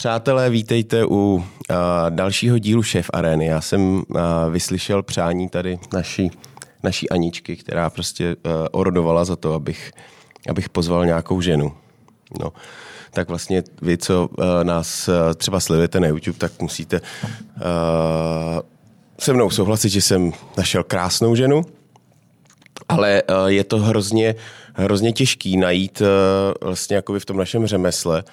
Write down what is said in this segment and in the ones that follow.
Přátelé, vítejte u uh, dalšího dílu Šéf Arény. Já jsem uh, vyslyšel přání tady naší, naší Aničky, která prostě uh, orodovala za to, abych, abych pozval nějakou ženu. No, tak vlastně vy, co nás uh, třeba sledujete na YouTube, tak musíte se mnou souhlasit, že jsem našel krásnou ženu, ale je to hrozně, hrozně těžký najít vlastně jakoby v tom našem řemesle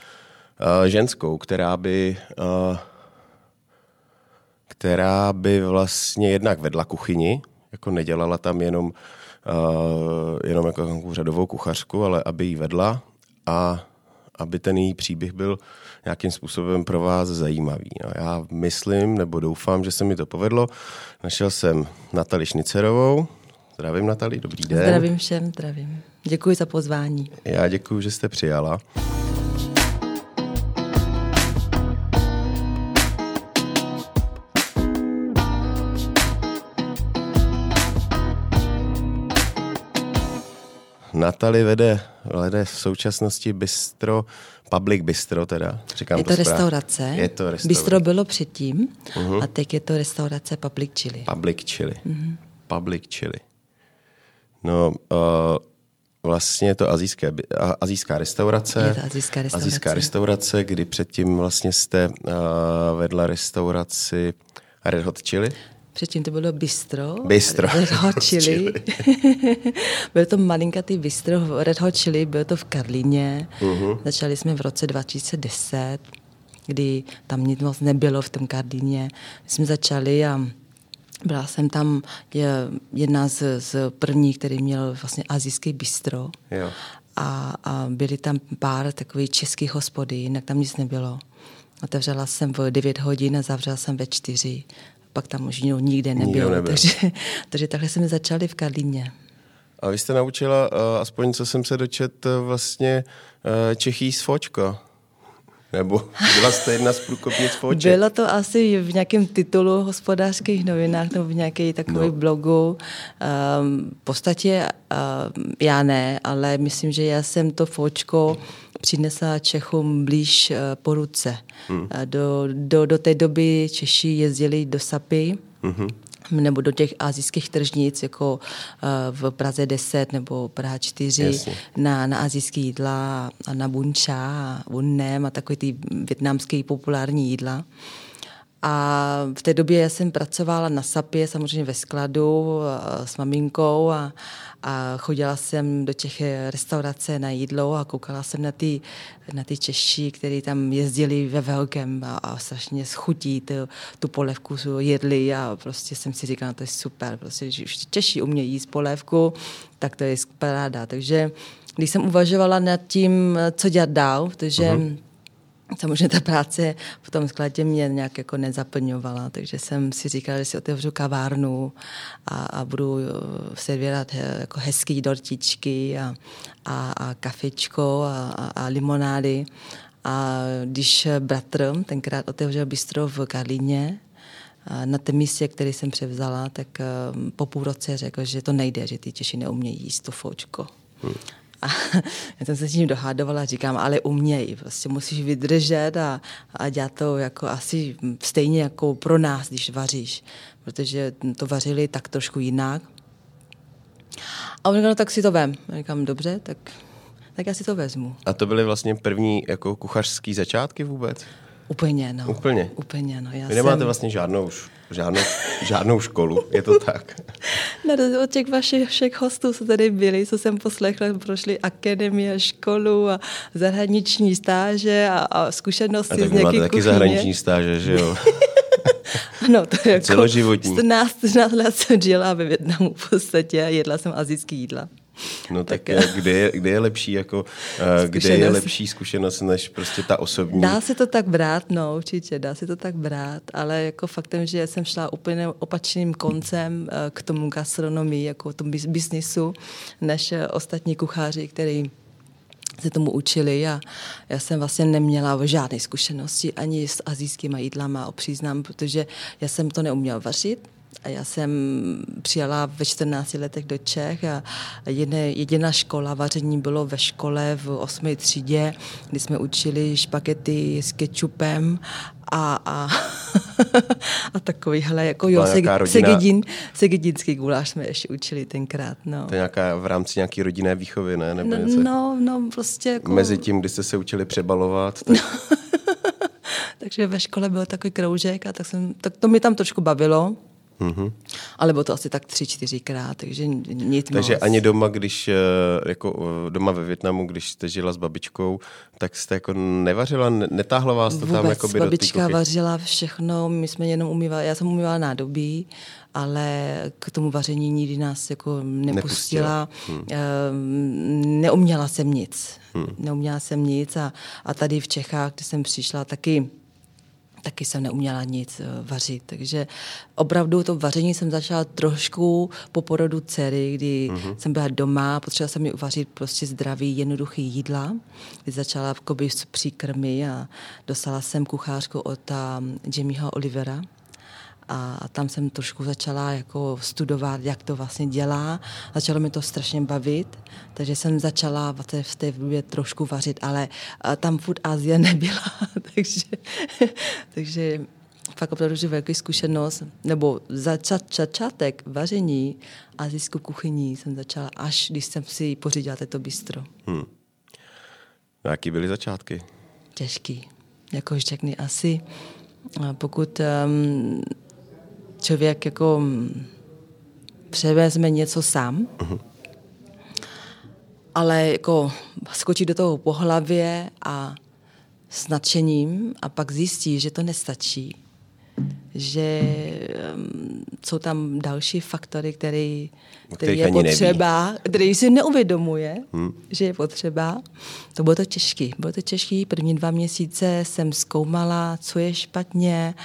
ženskou, která by uh, která by vlastně jednak vedla kuchyni, jako nedělala tam jenom, uh, jenom jako řadovou kuchařku, ale aby ji vedla a aby ten její příběh byl nějakým způsobem pro vás zajímavý. No, já myslím, nebo doufám, že se mi to povedlo. Našel jsem Natali Šnicerovou. Zdravím, Natali, dobrý den. Zdravím všem, zdravím. Děkuji za pozvání. Já děkuji, že jste přijala. Natali vede, vede v současnosti bistro, public bistro teda, říkám je to, to restaurace. Je to restaurace. Bistro bylo předtím uh-huh. a teď je to restaurace Public Chili. Public Chili. Uh-huh. Public Chili. No, uh, vlastně je to azijské, azijská restaurace. Je to azijská restaurace. Azijská restaurace, kdy předtím vlastně jste uh, vedla restauraci Red Hot Chili. Předtím to bylo bistro. Bistro. Red Hot Chili. bylo to malinkatý bistro Red Hot Chili, bylo to v Karlíně. Uh-huh. Začali jsme v roce 2010, kdy tam nic moc nebylo v tom Karlíně. My jsme začali a byla jsem tam jedna z, z prvních, který měl vlastně azijský bistro. Jo. A, a byly tam pár takových českých hospody, jinak tam nic nebylo. Otevřela jsem v 9 hodin a zavřela jsem ve 4 pak tam už nikde nebyl. Nikdo nebyl. Takže, takže takhle jsme začali v Karlíně. A vy jste naučila, eh, aspoň co jsem se dočet, eh, vlastně eh, Čechý z Fočka. Nebo byla jste jedna z průkopnic Foček? Bylo to asi v nějakém titulu hospodářských novinách nebo v nějaké takové no. blogu. Um, v podstatě um, já ne, ale myslím, že já jsem to Fočko přinesla Čechům blíž uh, po ruce. Hmm. Uh, do, do, do té doby Češi jezdili do Sapy, hmm nebo do těch azijských tržnic, jako uh, v Praze 10 nebo Praha 4, na, na azijské jídla a na bunča a bunnem a takové ty větnamské populární jídla. A v té době jsem pracovala na SAPě, samozřejmě ve skladu s maminkou a, a chodila jsem do těch restaurace na jídlo a koukala jsem na ty, na ty Češi, kteří tam jezdili ve velkém a, a strašně schutí tu, tu polévku jedli a prostě jsem si říkala, no to je super, prostě, když Češi umějí jíst polévku, tak to je paráda. Takže když jsem uvažovala nad tím, co dělat dál, protože uh-huh Samozřejmě ta práce v tom skladě mě nějak jako nezaplňovala, takže jsem si říkala, že si otevřu kavárnu a, a budu eh, servírat eh, jako hezký dortičky a, a, a kafičko a, a, a limonády. A když bratr tenkrát otevřel bistro v Karlíně, na té místě, který jsem převzala, tak eh, po půl roce řekl, že to nejde, že ty Češi neumějí jíst to fočko. Hmm. A já jsem se s ním dohádovala říkám, ale uměj, prostě musíš vydržet a, a dělat to jako asi stejně jako pro nás, když vaříš, protože to vařili tak trošku jinak. A on říkal, no, tak si to vem. A říkám, dobře, tak, tak já si to vezmu. A to byly vlastně první jako kuchařský začátky vůbec? Úplně, no. Úplně? Úplně, no. Já Vy nemáte jsem... vlastně žádnou, žádnou, žádnou školu, je to tak? No, od těch vašich všech hostů, co tady byli, co jsem poslechla, prošli akademie, školu a zahraniční stáže a, a zkušenosti a z nějaké máte taky zahraniční stáže, že jo? ano, to je jako Celoživotní. 14, 14 let jsem žila ve Větnamu v podstatě a jedla jsem azijský jídla. No tak, tak eh, kde, je, kde je lepší jako, uh, kde je lepší zkušenost než prostě ta osobní? Dá se to tak brát, no určitě, dá se to tak brát, ale jako faktem, že jsem šla úplně opačným koncem uh, k tomu gastronomii, jako tomu biznisu, než uh, ostatní kucháři, který se tomu učili. A já jsem vlastně neměla žádné zkušenosti ani s azijskými jídlama, přiznám, protože já jsem to neuměla vařit, A já jsem přijela ve 14 letech do Čech a jediné, jediná škola vaření bylo ve škole v 8. třídě, kdy jsme učili špagety s kečupem a, a, a takovýhle, jako jo, seg, segedin, segedinský guláš jsme ještě učili tenkrát. No. To je nějaká v rámci nějaké rodinné výchovy, ne? Nebo no, něco? no, no, prostě jako... Mezi tím, kdy jste se učili přebalovat. Tak... Takže ve škole byl takový kroužek a tak, jsem, tak to mi tam trošku bavilo. Mm-hmm. Ale bylo to asi tak tři, čtyřikrát, takže nic Takže moc. ani doma, když, eh, jako eh, doma ve Větnamu, když jste žila s babičkou, tak jste jako nevařila, netáhla vás to Vůbec, tam jako by babička vařila všechno, my jsme jenom umývali, já jsem umývala nádobí, ale k tomu vaření nikdy nás jako nepustila. nepustila. Hmm. Neuměla jsem nic. Hmm. Neuměla jsem nic a, a tady v Čechách, kde jsem přišla, taky taky jsem neuměla nic eh, vařit. Takže opravdu to vaření jsem začala trošku po porodu dcery, kdy mm-hmm. jsem byla doma, potřebovala jsem mi uvařit prostě zdravý, jednoduchý jídla. Kdy začala jakoby s příkrmy a dostala jsem kuchářku od um, Jamieho Olivera, a tam jsem trošku začala jako studovat, jak to vlastně dělá. Začalo mi to strašně bavit, takže jsem začala v té době trošku vařit, ale tam furt Azie nebyla, takže, takže fakt opravdu, že velký zkušenost, nebo začat, začátek vaření azijskou kuchyní jsem začala, až když jsem si pořídila toto bistro. Hmm. Jaký byly začátky? Těžký. Jako řekni asi, pokud um, člověk jako převezme něco sám, uh-huh. ale jako skočí do toho po hlavě a s nadšením a pak zjistí, že to nestačí. Že um, jsou tam další faktory, který, který je potřeba, neví. který si neuvědomuje, hmm. že je potřeba. To bylo to těžké. Bylo to těžké. První dva měsíce jsem zkoumala, co je špatně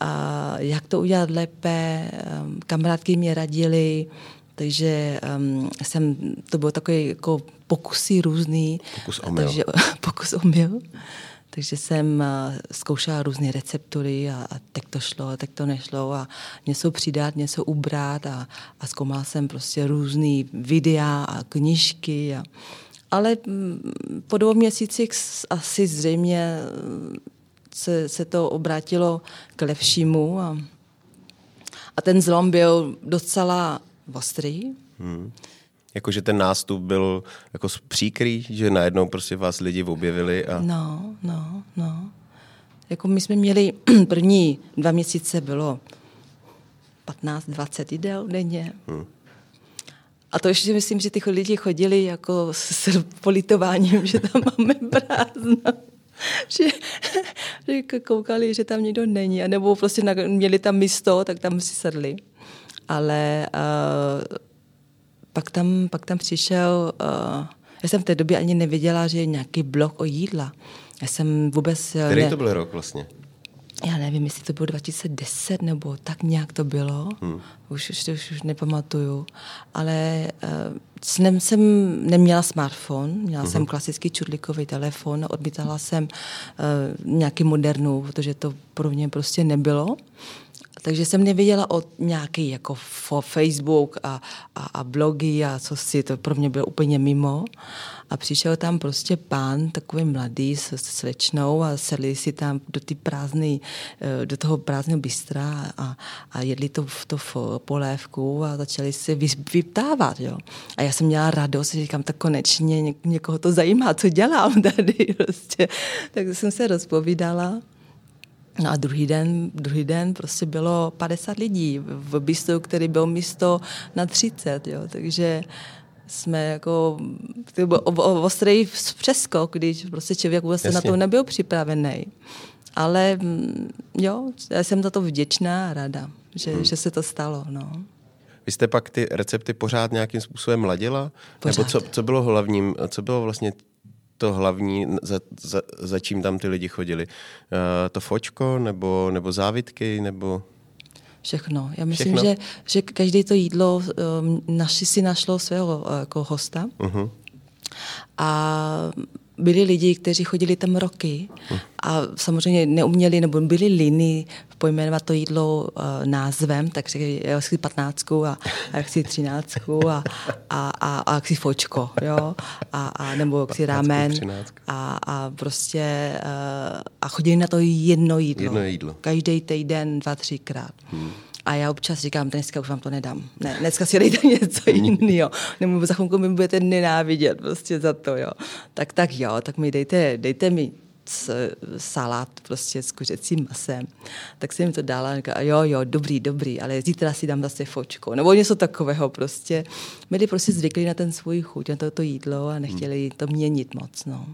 a jak to udělat lépe. Ehm, kamarádky mě radili, takže um, jsem, to bylo takový jako pokusy různý. Pokus omyl. Takže, pokus omyl. Takže jsem uh, zkoušela různé receptury a, a tak to šlo, a tak to nešlo a něco přidat, něco ubrat a, a zkoumala jsem prostě různé videa a knižky. A, ale mm, po dvou měsících asi zřejmě se, se to obrátilo k lepšímu a, a ten zlom byl docela ostrý. Hmm. Jakože ten nástup byl jako příkrý, že najednou prostě vás lidi objevili a... No, no, no. Jako my jsme měli první dva měsíce bylo 15-20 jídel denně. Hmm. A to ještě myslím, že ty lidi chodili jako s politováním, že tam máme prázdno. že, že koukali, že tam nikdo není, a nebo prostě na, měli tam místo, tak tam si sedli. Ale uh, pak, tam, pak tam přišel, uh, já jsem v té době ani nevěděla, že je nějaký blok o jídla. Já jsem vůbec... Který ne, to byl rok vlastně? Já nevím, jestli to bylo 2010 nebo tak nějak to bylo, hmm. už, už, už, už nepamatuju, ale uh, jsem, jsem neměla smartphone, měla hmm. jsem klasický čudlíkový telefon, odmítala jsem uh, nějaký modernou, protože to pro mě prostě nebylo. Takže jsem nevěděla o nějaký jako Facebook a, a, a blogy a co si, to pro mě bylo úplně mimo. A přišel tam prostě pán, takový mladý s, s slečnou a sedli si tam do, ty prázdný, eh, do toho prázdného bystra a, a jedli to, to polévku a začali se vyptávat. Jo. A já jsem měla radost, že říkám, tak konečně ně, někoho to zajímá, co dělám tady. Prostě. Tak jsem se rozpovídala. No a druhý den, druhý den prostě bylo 50 lidí v bistru, který byl místo na 30, jo. takže jsme jako, to byl ostrý přeskok, když prostě člověk vůbec Jasně. na to nebyl připravený. Ale mm, jo, já jsem za to vděčná a ráda, že, hmm. že se to stalo. No. Vy jste pak ty recepty pořád nějakým způsobem ladila? Pořád. Nebo co, co bylo hlavním, co bylo vlastně to hlavní, za, za, za čím tam ty lidi chodili? Uh, to fočko, nebo, nebo závitky, nebo... Všechno. Já myslím, Všechno? Že, že každé to jídlo um, naši si našlo svého uh, jako hosta. Uh-huh. A byli lidi, kteří chodili tam roky a samozřejmě neuměli nebo byli liny pojmenovat to jídlo uh, názvem, takže já chci patnáctku a, a chci třináctku a, a, a, a chci fočko, jo, a, a nebo chci rámen a, a prostě uh, a chodili na to jedno jídlo. Jedno jídlo. Každý týden, dva, třikrát. Hmm. A já občas říkám, dneska už vám to nedám. Ne, dneska si dejte něco jiného. Nebo za chvilku mi budete nenávidět prostě za to, jo. Tak, tak jo, tak mi dejte, dejte mi salát prostě s kuřecím masem. Tak jsem jim to dala a říkala, jo, jo, dobrý, dobrý, ale zítra si dám zase fočko. Nebo něco takového prostě. Byli prostě zvyklí na ten svůj chuť, na toto jídlo a nechtěli to měnit moc, no.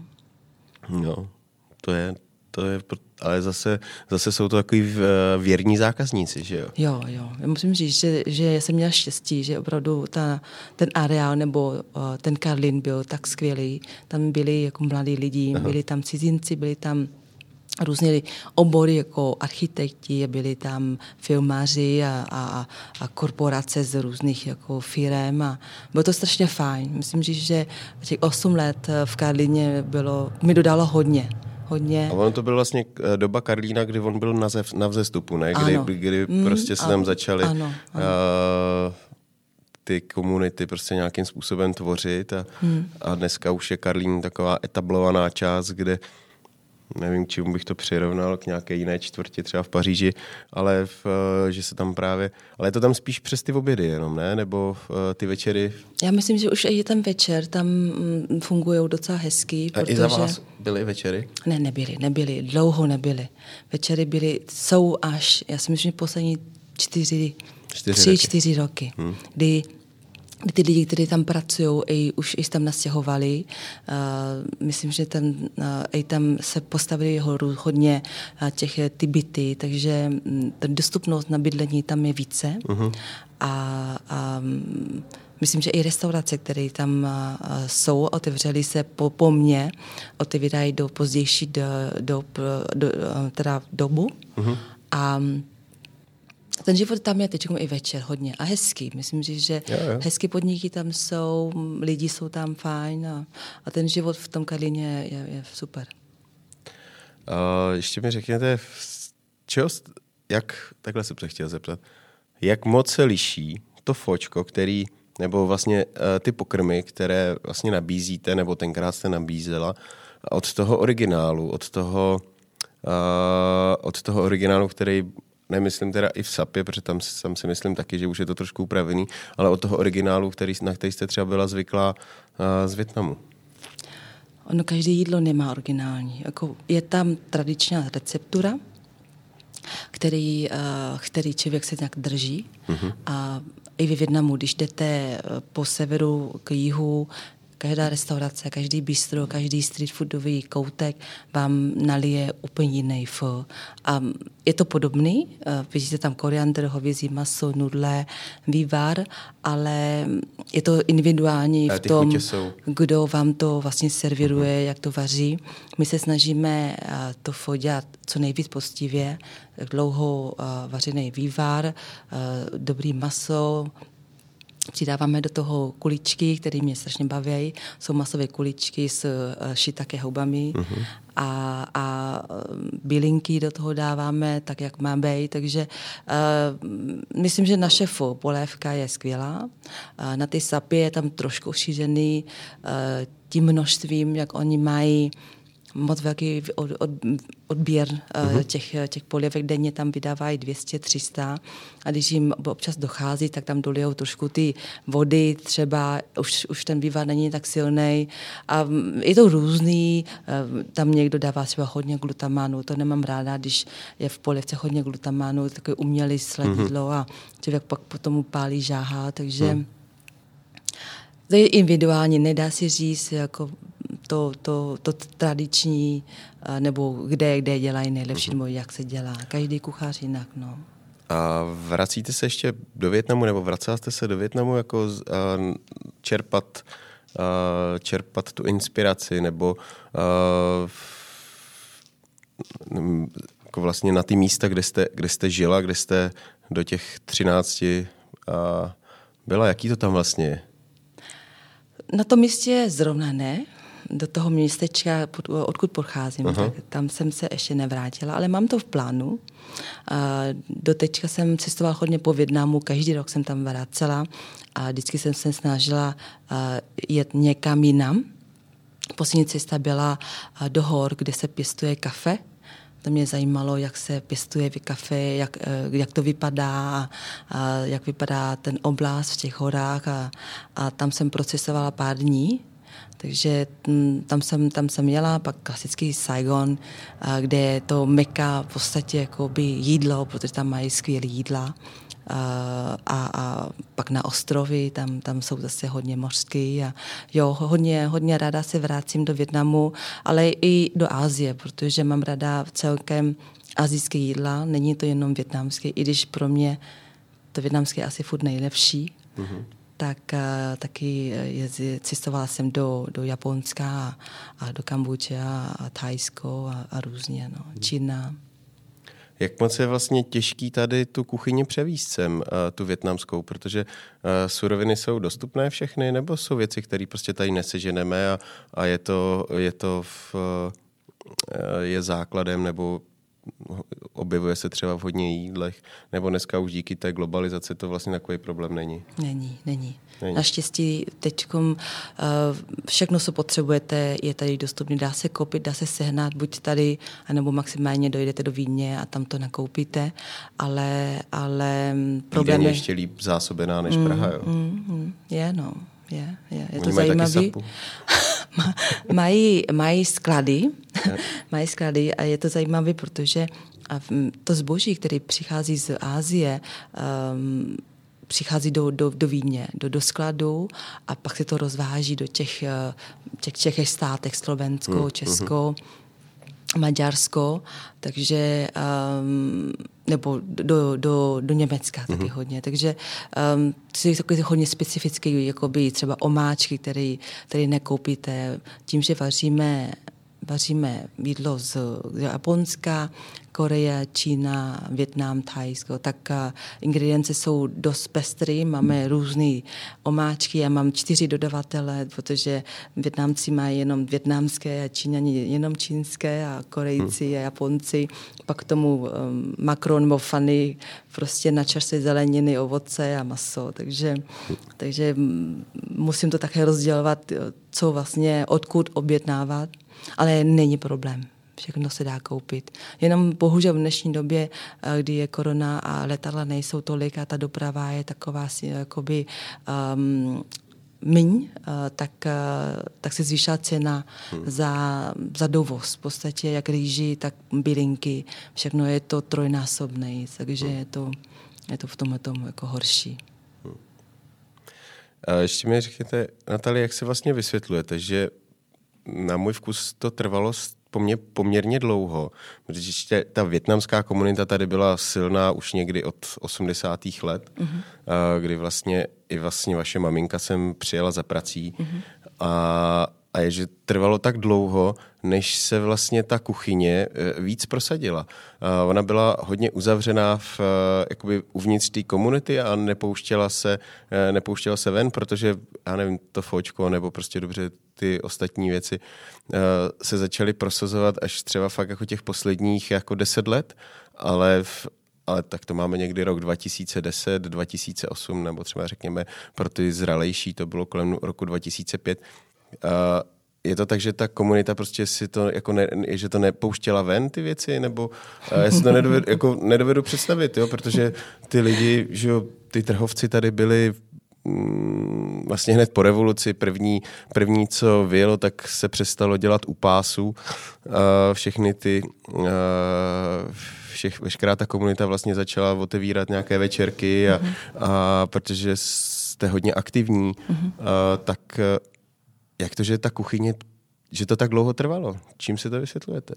No, to je, to je, ale zase, zase jsou to takový eh, věrní zákazníci, že jo? Jo, jo. Já musím říct, že, že jsem měla štěstí, že opravdu ta, ten areál nebo uh, ten Karlin byl tak skvělý. Tam byli jako mladí lidi, Aha. byli tam cizinci, byli tam různé obory jako architekti, byli tam filmáři a, a, a korporace z různých jako firm a bylo to strašně fajn. Myslím, že těch 8 let v Karlině bylo, mi dodalo hodně hodně. A ono to byl vlastně eh, doba Karlína, kdy on byl na, zev, na vzestupu, ne? Kdy, ano. kdy mm, prostě se tam začaly ano, ano. Uh, ty komunity prostě nějakým způsobem tvořit a, hmm. a dneska už je Karlín taková etablovaná část, kde nevím, čemu bych to přirovnal k nějaké jiné čtvrti, třeba v Paříži, ale v, eh, že se tam právě, ale je to tam spíš přes ty obědy jenom, ne? Nebo eh, ty večery? Já myslím, že už i ten večer tam mm, fungují docela hezky. A protože... i za vás byly večery? Ne, nebyly, nebyly, dlouho nebyly. Večery byly, jsou až, já si myslím, že poslední čtyři, čtyři tři, roky. čtyři roky, hmm. kdy ty lidi, kteří tam pracují, i, už i tam nastěhovali. Uh, myslím, že tam, uh, i tam se postavili hodně uh, těch ty byty, takže um, ta dostupnost na bydlení tam je více. Uh-huh. A, a um, myslím, že i restaurace, které tam uh, jsou, otevřely se po, po mně, otevírají do pozdější do, do, do, uh, teda dobu. Uh-huh. A um, ten život tam je teď i večer hodně a hezký. Myslím si, že jo, jo. hezký podniky tam jsou, lidi jsou tam fajn a, a ten život v tom Karlíně je, je super. Uh, ještě mi řekněte, čeho, jak, takhle jsem se chtěl zeptat, jak moc se liší to fočko, který, nebo vlastně uh, ty pokrmy, které vlastně nabízíte, nebo tenkrát jste nabízela, od toho originálu, od toho, uh, od toho originálu, který nemyslím teda i v SAPě, protože tam, tam si myslím taky, že už je to trošku upravený, ale od toho originálu, který, na který jste třeba byla zvyklá uh, z Větnamu. Ono každé jídlo nemá originální. Jako je tam tradiční receptura, který, uh, který člověk se nějak drží. Uh-huh. A i ve Větnamu, když jdete po severu k jihu, Každá restaurace, každý bistro, každý street foodový koutek vám nalije úplně jiný fo. A je to podobný, eh, vidíte tam koriandr, hovězí maso, nudle, vývar, ale je to individuální v tom, kdo vám to vlastně serviruje, uh-huh. jak to vaří. My se snažíme eh, to fodět co nejvíc postivě, dlouho eh, vařený vývar, dobrý maso, Přidáváme do toho kuličky, které mě strašně baví. Jsou masové kuličky s uh, šitake houbami uh-huh. a, a bylinky do toho dáváme tak, jak má být. Takže uh, myslím, že naše fo, polévka je skvělá. Uh, na ty sapy je tam trošku šířený uh, tím množstvím, jak oni mají moc velký od, od, odběr uh-huh. těch, těch polévek. Denně tam vydávají 200-300 a když jim občas dochází, tak tam dolijou trošku ty vody, třeba už, už ten vývar není tak silný a je to různý, eh, tam někdo dává třeba hodně glutamánu, to nemám ráda, když je v polevce hodně glutamánu, takový umělý sladidlo uh-huh. a člověk pak potom pálí žáha, takže uh-huh. to je individuální, nedá si říct, jako to, to, to tradiční, nebo kde, kde dělají nejlepší, nebo jak se dělá. Každý kuchař jinak, no. A vracíte se ještě do Větnamu, nebo vracela jste se do Větnamu jako uh, čerpat, uh, čerpat tu inspiraci, nebo uh, jako vlastně na ty místa, kde jste, kde jste žila, kde jste do těch třinácti uh, byla, jaký to tam vlastně je? Na tom místě zrovna ne, do toho městečka, odkud pocházím, Aha. tak tam jsem se ještě nevrátila, ale mám to v plánu. Do teďka jsem cestovala hodně po Větnamu, každý rok jsem tam vracela a vždycky jsem se snažila jet někam jinam. Poslední cesta byla do hor, kde se pěstuje kafe. To mě zajímalo, jak se pěstuje v kafe, jak, e, jak to vypadá, a jak vypadá ten oblast v těch horách. A, a tam jsem procesovala pár dní takže mm, tam jsem, tam jsem jela, pak klasický Saigon, kde je to meka v podstatě jakoby jídlo, protože tam mají skvělé jídla. A, a pak na ostrovy, tam, tam jsou zase hodně mořský a jo, hodně, hodně ráda se vracím do Větnamu, ale i do Asie, protože mám ráda celkem azijské jídla, není to jenom větnamské, i když pro mě to větnamské je asi furt nejlepší. Mm-hmm tak uh, taky je, cestovala jsem do, do Japonska a, a do Kambodže a, a Thajsko a, a různě, no, hmm. Čína. Jak moc je vlastně těžký tady tu kuchyni převíst sem, uh, tu větnamskou, protože suroviny jsou dostupné všechny, nebo jsou věci, které prostě tady neseženeme a, a je to, je to v, je základem nebo objevuje se třeba v hodně jídlech, nebo dneska už díky té globalizaci to vlastně takový problém není. Není, není. není. Naštěstí teď uh, všechno, co potřebujete, je tady dostupné. Dá se koupit, dá se sehnat, buď tady, anebo maximálně dojdete do Vídně a tam to nakoupíte, ale, ale problém je... ještě líp zásobená než mm, Praha, jo? Mm, mm, je, no. Je, je. je to zajímavé. mají, mají sklady, mají sklady a je to zajímavé, protože to zboží, které přichází z Ázie, um, přichází do, do, do Vídně, do, do skladu a pak se to rozváží do těch, eh, těch, těch státech, Slovensko, mm, Česko, mm. Maďarsko, takže um, nebo do, do, do Německa taky mm-hmm. hodně. Takže um, to je takový hodně specifický, jakoby třeba omáčky, které, které nekoupíte. Tím, že vaříme vaříme jídlo z Japonska, Koreje, Čína, Větnam, Thajsko, tak ingredience jsou dost pestrý, máme různé omáčky, já mám čtyři dodavatele, protože Větnamci mají jenom větnamské a Číňani jenom čínské a Korejci a Japonci, pak k tomu um, makron nebo fany, prostě na čerstvé zeleniny, ovoce a maso, takže, takže musím to také rozdělovat, co vlastně, odkud objednávat, ale není problém všechno se dá koupit. Jenom bohužel v dnešní době, eh, kdy je korona a letadla nejsou tolik a ta doprava je taková si jakoby um, myň, eh, tak, eh, tak se zvýšila cena hmm. za, za dovoz. V podstatě jak rýži, tak bylinky, všechno je to trojnásobné, takže hmm. je, to, je to v tomhle tomu jako horší. Hmm. A ještě mi řekněte, Natalie, jak se vlastně vysvětlujete, že na můj vkus to trvalo po mně poměrně dlouho, protože ta větnamská komunita tady byla silná už někdy od 80. let, mm-hmm. kdy vlastně i vlastně vaše maminka sem přijela za prací mm-hmm. a, a je, že trvalo tak dlouho, než se vlastně ta kuchyně eh, víc prosadila. Ona byla hodně uzavřená v, eh, jakoby uvnitř té komunity a nepouštěla se, eh, nepouštěla se ven, protože, já nevím, to fočko nebo prostě dobře ty ostatní věci se začaly prosazovat až třeba fakt jako těch posledních jako deset let, ale v, ale tak to máme někdy rok 2010, 2008, nebo třeba řekněme pro ty zralejší to bylo kolem roku 2005 je to tak, že ta komunita prostě si to jako ne, že to nepouštěla ven ty věci, nebo já si to nedovedu, jako nedovedu představit, jo, protože ty lidi, že jo, ty trhovci tady byli mm, vlastně hned po revoluci první, první, co vyjelo, tak se přestalo dělat u pásu. všechny ty, všech, veškerá ta komunita vlastně začala otevírat nějaké večerky a, a protože jste hodně aktivní, uh-huh. a, tak jak to, že ta kuchyně, že to tak dlouho trvalo? Čím si to vysvětlujete?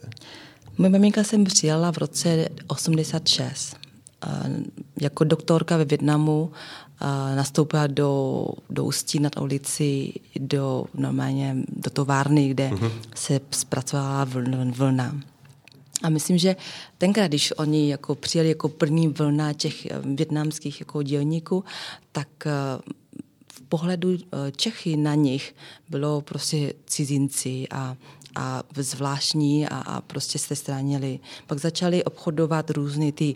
Moje maminka jsem přijala v roce 86. Jako doktorka ve Větnamu nastoupila do, do Ústí nad ulici, do, normálně, do továrny, kde uh-huh. se zpracovala vlna. A myslím, že tenkrát, když oni jako přijeli jako první vlna těch větnamských jako dělníků, tak pohledu Čechy na nich bylo prostě cizinci a a zvláštní a, a prostě se stránili. Pak začali obchodovat různé ty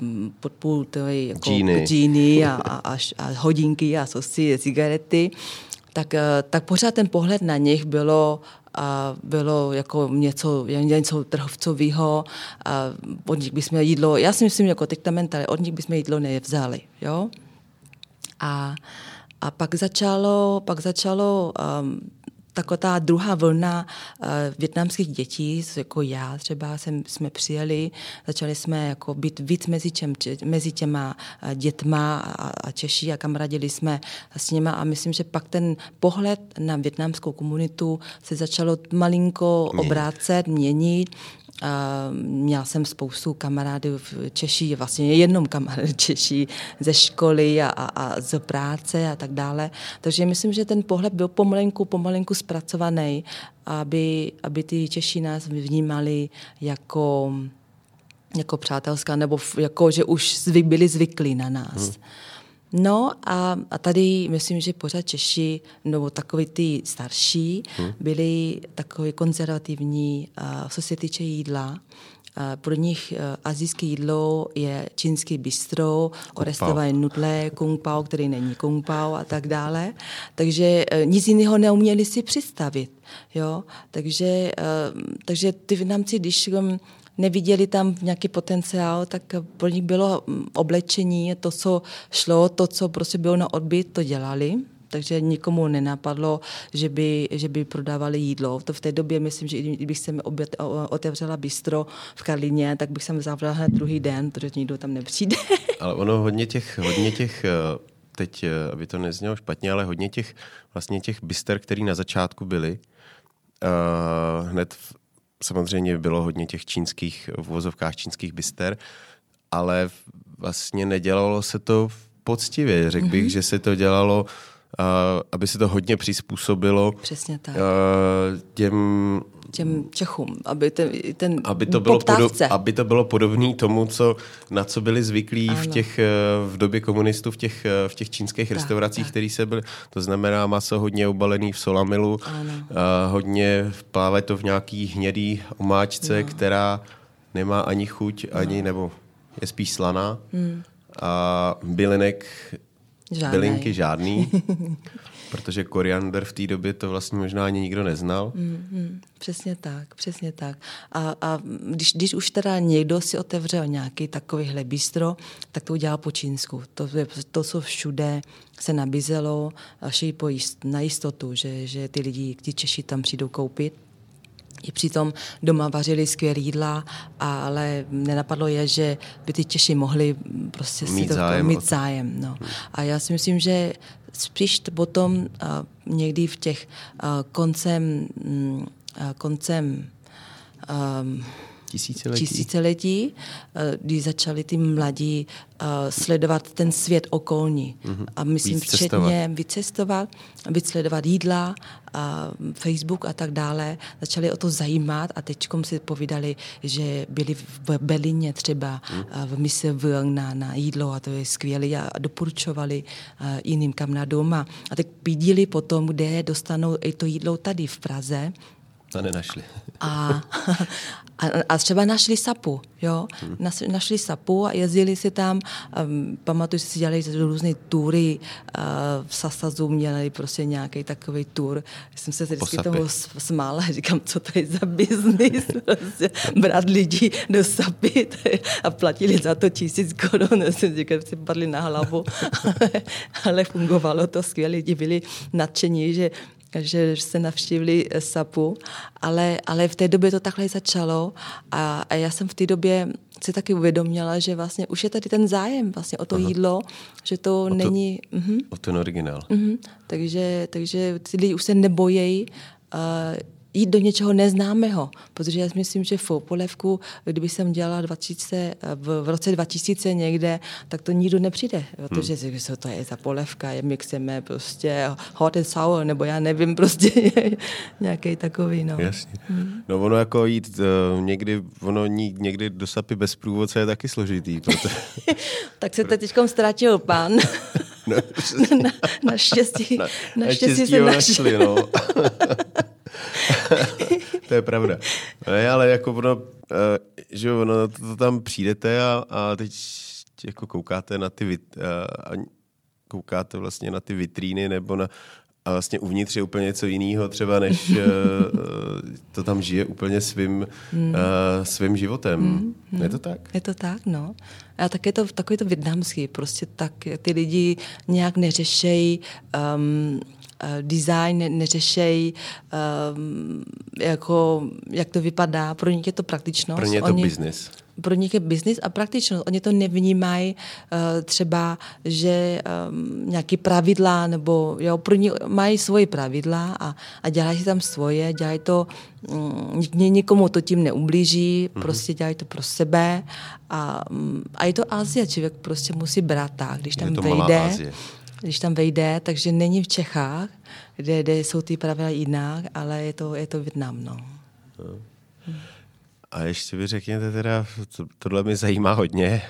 um, podpůltové jako džíny, džíny a, a, a, a hodinky a sosy, cigarety. Tak, eh, tak pořád ten pohled na nich bylo a bylo jako něco, něco trhovcového a od nich bychom jídlo, já si myslím, jako teď mentale, od nich bychom jídlo nevzali, jo. A, a pak začalo, pak začalo um, taková ta druhá vlna uh, větnamských dětí, jako já třeba jsem, jsme přijeli, začali jsme jako být víc mezi, čem, mezi těma uh, dětma a, a Češi a kamarádili jsme s nima. A myslím, že pak ten pohled na větnamskou komunitu se začalo malinko obrácet, měnit měla jsem spoustu kamarádů v Češí, vlastně jenom kamarádů Češí ze školy a, a, a z práce a tak dále. Takže myslím, že ten pohled byl pomalinku, pomalinku zpracovaný, aby, aby ty Češi nás vnímali jako, jako přátelská, nebo jako, že už byli zvyklí na nás. Hmm. No a, a tady myslím, že pořád Češi, nebo takový ty starší, hmm. byli takový konzervativní, uh, co se týče jídla. Uh, pro nich uh, azijské jídlo je čínský bistro, orestové nudle, kung pao, který není kung pao a tak dále. Takže uh, nic jiného neuměli si představit. Jo? Takže, uh, takže ty Větnamci, když um, neviděli tam nějaký potenciál, tak pro nich bylo mm, oblečení, to, co šlo, to, co prostě bylo na odbyt, to dělali takže nikomu nenapadlo, že by, že by prodávali jídlo. To v té době myslím, že kdybych se otevřela bistro v Karlině, tak bych se zavřela hned druhý den, protože nikdo tam nepřijde. Ale ono hodně těch, hodně těch eh, teď, eh, aby to neznělo špatně, ale hodně těch vlastně těch bister, který na začátku byly, uh, hned v, samozřejmě bylo hodně těch čínských, v vozovkách čínských bister, ale vlastně nedělalo se to poctivě. Řekl bych, mm-hmm. že se to dělalo, uh, aby se to hodně přizpůsobilo Přesně tak. Uh, těm těm Čechům, aby ten, ten aby to bylo podob, aby to bylo podobné tomu, co, na co byli zvyklí v těch v době komunistů v těch, v těch čínských tak, restauracích, tak. který se byly. To znamená maso hodně obalený v solamilu, a hodně pláve to v nějaký hnědý omáčce, no. která nemá ani chuť, no. ani nebo je spíš slaná. Hmm. A bylinek, Žádnej. bylinky žádný. Protože koriander v té době to vlastně možná ani nikdo neznal. Mm, mm, přesně tak, přesně tak. A, a když, když už teda někdo si otevřel nějaký takovýhle bistro, tak to udělal po čínsku. To, to co všude se nabízelo, jist, na jistotu, že, že ty lidi, ti Češi tam přijdou koupit. I přitom doma vařili skvělé jídla, ale nenapadlo je, že by ty Češi mohli prostě mít si to zájem. Mít zájem no. hmm. A já si myslím, že spíš potom uh, někdy v těch uh, koncem, um, koncem um, tisíciletí. tisíciletí, kdy začali ty mladí sledovat ten svět okolní. Mm-hmm. A myslím, víc včetně cestovat. vycestovat, víc sledovat jídla, a Facebook a tak dále, začali o to zajímat a teď si povídali, že byli v Berlíně třeba mm. v mise v, na, na jídlo a to je skvělé a doporučovali jiným kamarádům a, a teď pídili potom, kde dostanou i to jídlo tady v Praze, a nenašli. A, a, a třeba našli sapu, jo. Hmm. Nas, našli sapu a jezdili si tam, um, pamatuju, že si dělali různé tury, uh, v Sasazu měli prostě nějaký takový tur. Jsem se vždycky tomu smála, říkám, co to je za biznis, prostě brát lidi do sapy a platili za to tisíc korun, jsem říkal, si padli na hlavu, ale, ale fungovalo to skvěle, lidi byli nadšení, že že se navštívili eh, SAPu, ale, ale v té době to takhle začalo a, a já jsem v té době si taky uvědomila, že vlastně už je tady ten zájem vlastně o to Aha. jídlo, že to, o to není... Uh-huh. O ten originál. Uh-huh. Takže, takže ty lidi už se nebojí uh, jít do něčeho neznámého, protože já si myslím, že v polevku, kdyby jsem dělala 2000, v, v roce 2000 někde, tak to nikdo nepřijde, protože hmm. co to je za polevka, je mixeme prostě hot and sour, nebo já nevím, prostě nějaký takový, no. Jasně. Hmm. No ono jako jít uh, někdy, ono někdy do sapy bez průvodce je taky složitý. Proto... tak se teď ztratil pán. No, na, naštěstí, na, naštěstí se našli. našli no. to je pravda. Ne, ale jako ono, eh, že ono, to, to tam přijdete a, a teď jako koukáte na ty vit, a, a koukáte vlastně na ty vitríny nebo na a vlastně uvnitř je úplně něco jiného třeba, než uh, to tam žije úplně svým, hmm. uh, svým životem. Hmm, hmm. Je to tak? Je to tak, no. A tak je to takový to větnamský, prostě tak ty lidi nějak neřešejí um, design, neřešejí, um, jako, jak to vypadá. Pro ně je to praktičnost. Pro ně je to Oni, business pro ně je biznis a praktičnost. Oni to nevnímají uh, třeba, že um, nějaký pravidla, nebo jo, pro ně mají svoje pravidla a, a dělají si tam svoje, dělají to, um, nikomu to tím neublíží, mm-hmm. prostě dělají to pro sebe a, um, a je to Asie, člověk prostě musí brát tak, když tam vejde, když tam vejde, takže není v Čechách, kde, kde jsou ty pravidla jinak, ale je to, je to Větnam, no. A ještě vy řekněte teda, to, tohle mě zajímá hodně,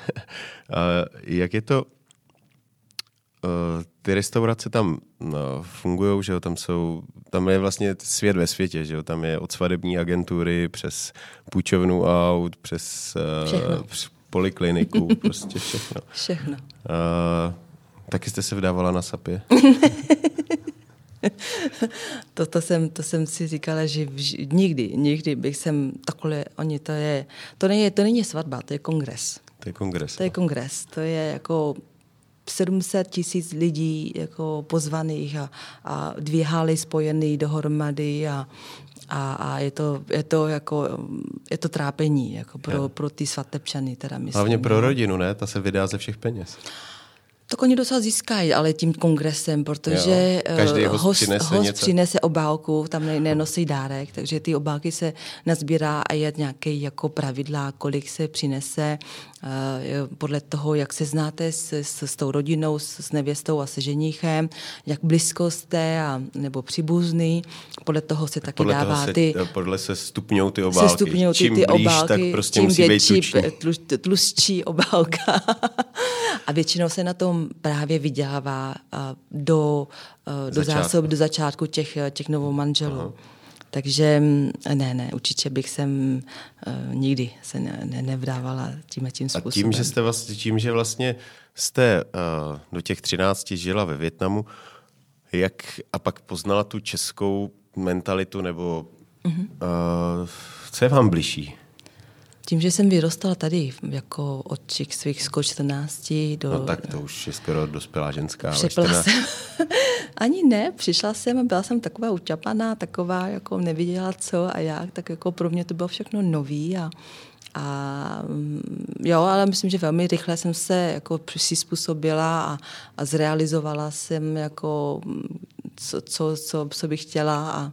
jak je to, ty restaurace tam no, fungují, že jo, tam jsou, tam je vlastně svět ve světě, že jo, tam je od svadební agentury přes půjčovnu aut, přes, uh, přes polikliniku, prostě všechno. Všechno. Uh, taky jste se vdávala na sapě? to, to, jsem, to jsem si říkala, že vž, nikdy, nikdy bych jsem takhle, oni to je, to není, to není svatba, to je kongres. To je kongres. To je no. kongres, to je jako 700 tisíc lidí jako pozvaných a, a dvě haly spojené dohromady a, a, a je, to, je, to jako, je to trápení jako pro, pro ty svatebčany. Teda myslím, Hlavně pro rodinu, ne? Ta se vydá ze všech peněz. Tak oni docela získají, ale tím kongresem, protože jo, každý host, host, přinese, host něco. přinese obálku, tam ne, nenosí dárek, takže ty obálky se nazbírá a je nějaké jako pravidla, kolik se přinese uh, podle toho, jak se znáte s, s, s tou rodinou, s, s nevěstou a se ženíchem, jak blízko jste a, nebo příbuzný, podle toho se taky podle dává se, ty... Podle se stupňou ty obálky. Se stupňou ty, Čím ty blíž, obálky, tak prostě tím musí větší, být tlustší obálka. a většinou se na tom právě vydělává do, do zásob, do začátku těch, těch novou manželů. Aha. Takže mm, ne, ne, určitě bych sem uh, nikdy se ne, ne, nevdávala tím a tím způsobem. A tím, že jste vlastně, tím, že vlastně jste uh, do těch 13 žila ve Větnamu, jak a pak poznala tu českou mentalitu, nebo uh-huh. uh, co je vám bližší? Tím, že jsem vyrostala tady jako od těch svých 14 do... No tak to už je skoro dospělá ženská. Přišla jsem, ani ne, přišla jsem a byla jsem taková učapaná, taková jako neviděla co a jak, tak jako pro mě to bylo všechno nový a, a jo, ale myslím, že velmi rychle jsem se jako přizpůsobila a, a zrealizovala jsem jako co, co, co, co bych chtěla a,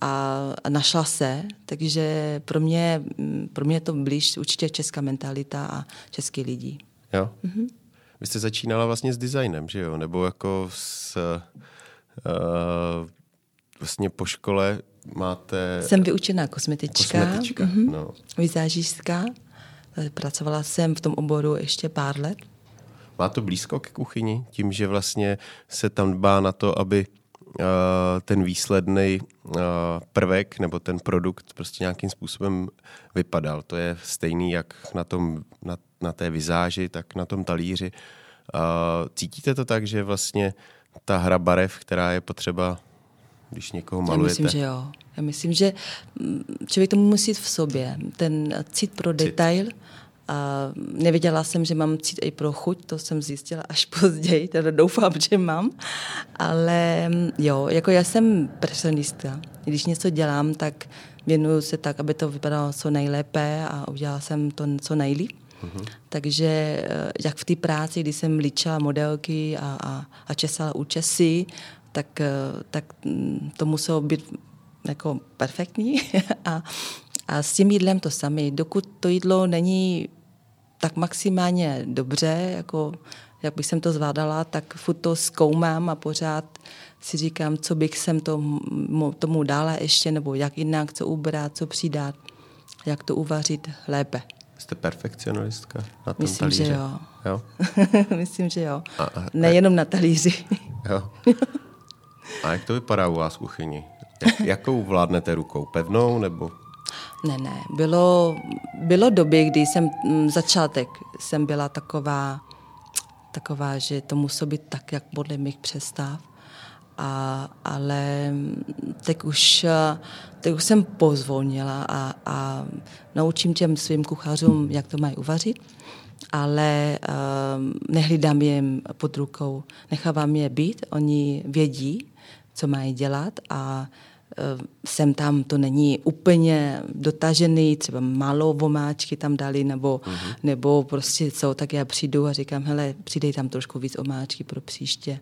a, a našla se, takže pro mě, pro mě je to blíž určitě česká mentalita a český lidi. Jo? Mm-hmm. Vy jste začínala vlastně s designem, že jo? Nebo jako s... Uh, vlastně po škole máte... Jsem vyučená kosmetička, kosmetička mm-hmm. no. vizážistka. Pracovala jsem v tom oboru ještě pár let. Má to blízko ke kuchyni? Tím, že vlastně se tam dbá na to, aby Eh, ten výsledný eh, prvek nebo ten produkt prostě nějakým způsobem vypadal. To je stejný jak na, tom, na, na té vizáži, tak na tom talíři. Eh, cítíte to tak, že vlastně ta hra barev, která je potřeba, když někoho malujete? Já myslím, že jo. Já myslím, že mm, člověk to musí v sobě. Ten cit pro cit. detail, a nevěděla jsem, že mám cít i pro chuť, to jsem zjistila až později, teda doufám, že mám. Ale jo, jako já jsem personista. Když něco dělám, tak věnuju se tak, aby to vypadalo co nejlépe a udělala jsem to co nejlíp. Mm-hmm. Takže eh, jak v té práci, kdy jsem líčila modelky a, a, a česala účesy, tak, eh, tak mm, to muselo být jako perfektní. a, a s tím jídlem to samé. Dokud to jídlo není tak maximálně dobře, jako jak bych jsem to zvládala, tak furt to zkoumám a pořád si říkám, co bych sem tomu, tomu dala ještě, nebo jak jinak, co ubrat, co přidat, jak to uvařit lépe. Jste perfekcionalistka na tom Myslím, talíře? že jo. jo? Myslím, že jo. A, a, Nejenom na talíři. jo. A jak to vypadá u vás v kuchyni? Jak, jakou vládnete rukou? Pevnou nebo? Ne, ne. Bylo, bylo doby, kdy jsem m, začátek jsem byla taková, taková, že to muselo být tak, jak podle mých představ. A, ale teď už, teď už jsem pozvolnila a, a naučím těm svým kuchařům, jak to mají uvařit, ale uh, nehlídám jim pod rukou, nechávám je být, oni vědí, co mají dělat a sem tam to není úplně dotažený, třeba málo omáčky tam dali, nebo, uh-huh. nebo prostě co, tak já přijdu a říkám, hele, přidej tam trošku víc omáčky pro příště.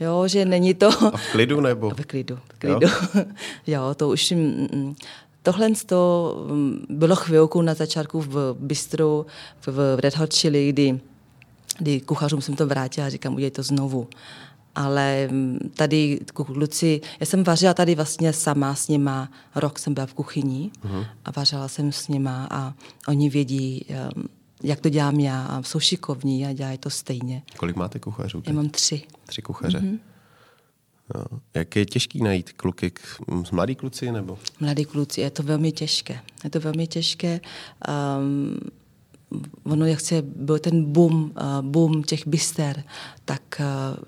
Jo, že není to... A v klidu nebo? V klidu, v klidu. Jo, jo to už... Mm, mm, tohle to bylo chvilku na začátku v bistru, v Red Hot Chili, kdy, kdy kuchařům jsem to vrátila a říkám, udělej to znovu ale tady kluci, já jsem vařila tady vlastně sama s nima, rok jsem byla v kuchyni uh-huh. a vařila jsem s nima a oni vědí, jak to dělám já a jsou šikovní a dělají to stejně. Kolik máte kuchařů? Teď? Já mám tři. Tři kuchaře. Uh-huh. No. Jak je těžký najít kluky, mladý kluci nebo? Mladý kluci, je to velmi těžké. Je to velmi těžké. Um, ono, jak se byl ten boom, uh, boom těch byster, tak uh,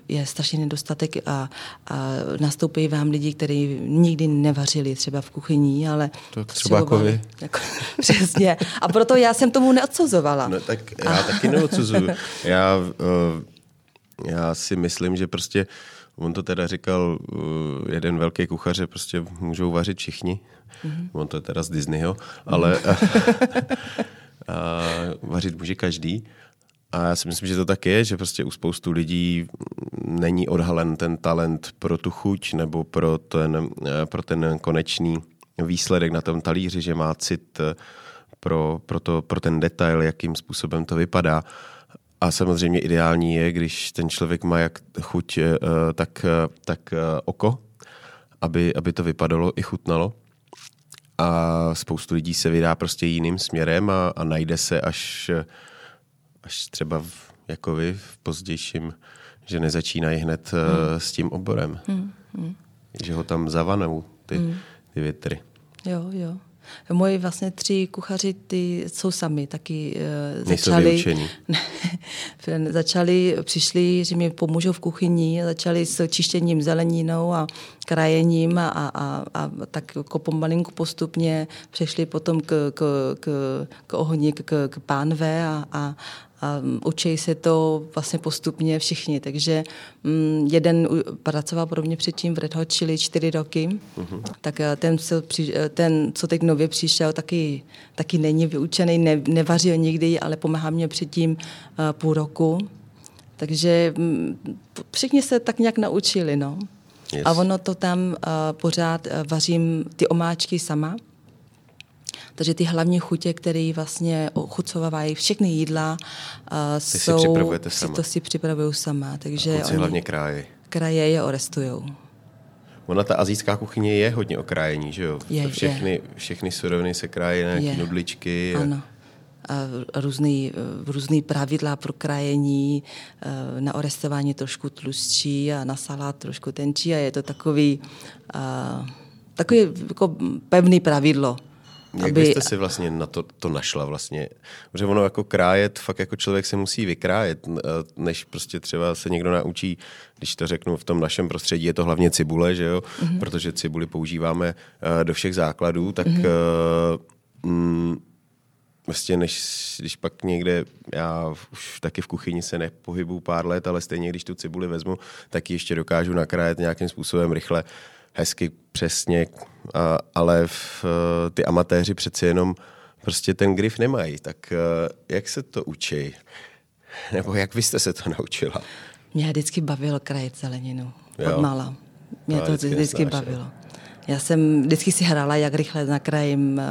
je strašně nedostatek a, a nastoupí vám lidi, kteří nikdy nevařili třeba v kuchyni, ale to třeba jako vy. Jako, přesně. A proto já jsem tomu neodsuzovala. No tak já a... taky neodsuzuju. Já, uh, já si myslím, že prostě On to teda říkal, jeden velký kuchař, že prostě můžou vařit všichni. Mm-hmm. On to je teda z Disneyho, ale a vařit může každý. A já si myslím, že to tak je, že prostě u spoustu lidí není odhalen ten talent pro tu chuť nebo pro ten, pro ten konečný výsledek na tom talíři, že má cit pro, pro, to, pro ten detail, jakým způsobem to vypadá. A samozřejmě ideální je, když ten člověk má jak chuť, eh, tak, tak eh, oko, aby, aby to vypadalo i chutnalo a spoustu lidí se vydá prostě jiným směrem a, a najde se až, až třeba v, jako vy v pozdějším, že nezačínají hned hmm. uh, s tím oborem. Hmm. Hmm. Že ho tam zavanou ty, hmm. ty větry. Jo, jo. Moji vlastně tři kuchaři, ty jsou sami, taky uh, začali, začali, přišli, že mi pomůžou v kuchyni, začali s čištěním zeleninou a krajením a, a, a, a tak jako pomalinku postupně přešli potom k, k, k, k ohni, k, k pánve a, a, a učí se to vlastně postupně všichni. Takže um, jeden pracoval podobně předtím v Red Hot Chili čtyři roky, uh-huh. tak eh, ten co, při, eh, ten, co teď nově přišel, taky, taky není vyučený, ne, nevařil nikdy, ale pomáhá mě předtím uh, půl roku. Takže um, všichni se tak nějak naučili, no. Yes. A ono to tam uh, pořád uh, vařím ty omáčky sama, takže ty hlavní chutě, které vlastně ochucovávají všechny jídla, uh, ty jsou... si připravujete sama. To si připravuju sama. Takže a oni hlavně kráje. Kraje je orestujou. Ona ta azijská kuchyně je hodně o krájení, že jo? Je, všechny, je. všechny suroviny se krájí na nějaké nudličky. A... Ano. A různý, různý pravidla pro krajení, eh, na orestování trošku tlustší a na salát trošku tenčí a je to takový, uh, takový jako pevný pravidlo. Jak aby... byste si vlastně na to, to našla vlastně? Protože ono jako krájet, fakt jako člověk se musí vykrájet, než prostě třeba se někdo naučí, když to řeknu v tom našem prostředí, je to hlavně cibule, že jo? Mm-hmm. Protože cibuli používáme uh, do všech základů, tak mm-hmm. uh, mm, vlastně než, když pak někde, já už taky v kuchyni se nepohybu pár let, ale stejně když tu cibuli vezmu, tak ji ještě dokážu nakrájet nějakým způsobem rychle hezky, přesně, a, ale v, ty amatéři přeci jenom prostě ten grif nemají. Tak jak se to učí? Nebo jak vy jste se to naučila? Mě vždycky bavilo krajit zeleninu. Jo. Od mala. Mě no, to vždycky, vždycky bavilo. Já jsem vždycky si hrála, jak rychle nakrajím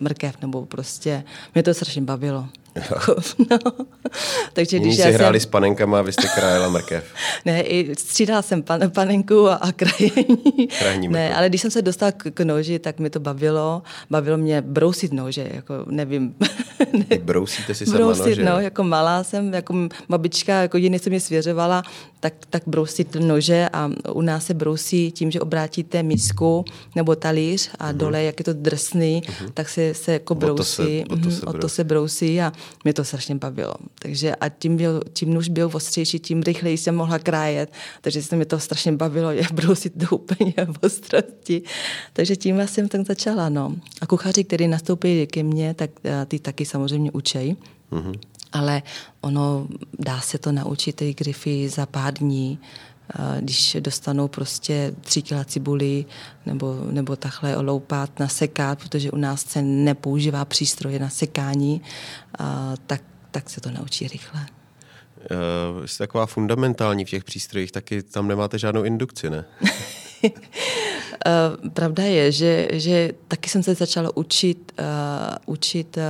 mrkev, nebo prostě mě to strašně bavilo. no. Takže když já hráli jsem... s panenkama a vy jste krájela mrkev. ne, i střídala jsem pan, panenku a, a krajení. Krajní ne, ale když jsem se dostala k, k noži, tak mi to bavilo. Bavilo mě brousit nože, jako nevím. ne, brousíte si sama brousit, nože? no, jako malá jsem, jako babička, jako jiný se mě svěřovala, tak, tak brousit nože a u nás se brousí tím, že obrátíte misku nebo talíř a uh-huh. dole, jak je to drsný, uh-huh. tak se, se jako brousí. O to se, o to se, uh-huh, o to se brousí a mě to strašně bavilo. Takže a tím, byl, tím nůž byl ostřejší, tím rychleji jsem mohla krájet, takže se mi to strašně bavilo, je brousit do úplně ostrosti. Takže tím jsem tak začala. No. A kuchaři, kteří nastoupili ke mně, tak eh, ty taky samozřejmě učej. Mm-hmm. Ale ono dá se to naučit ty grify za pár dní, když dostanou prostě tři kila cibuli nebo, nebo takhle oloupat, nasekat, protože u nás se nepoužívá přístroje na sekání, tak, tak se to naučí rychle. Uh, jste taková fundamentální v těch přístrojích, taky tam nemáte žádnou indukci, ne? Uh, pravda je, že, že taky jsem se začala učit, uh, učit uh,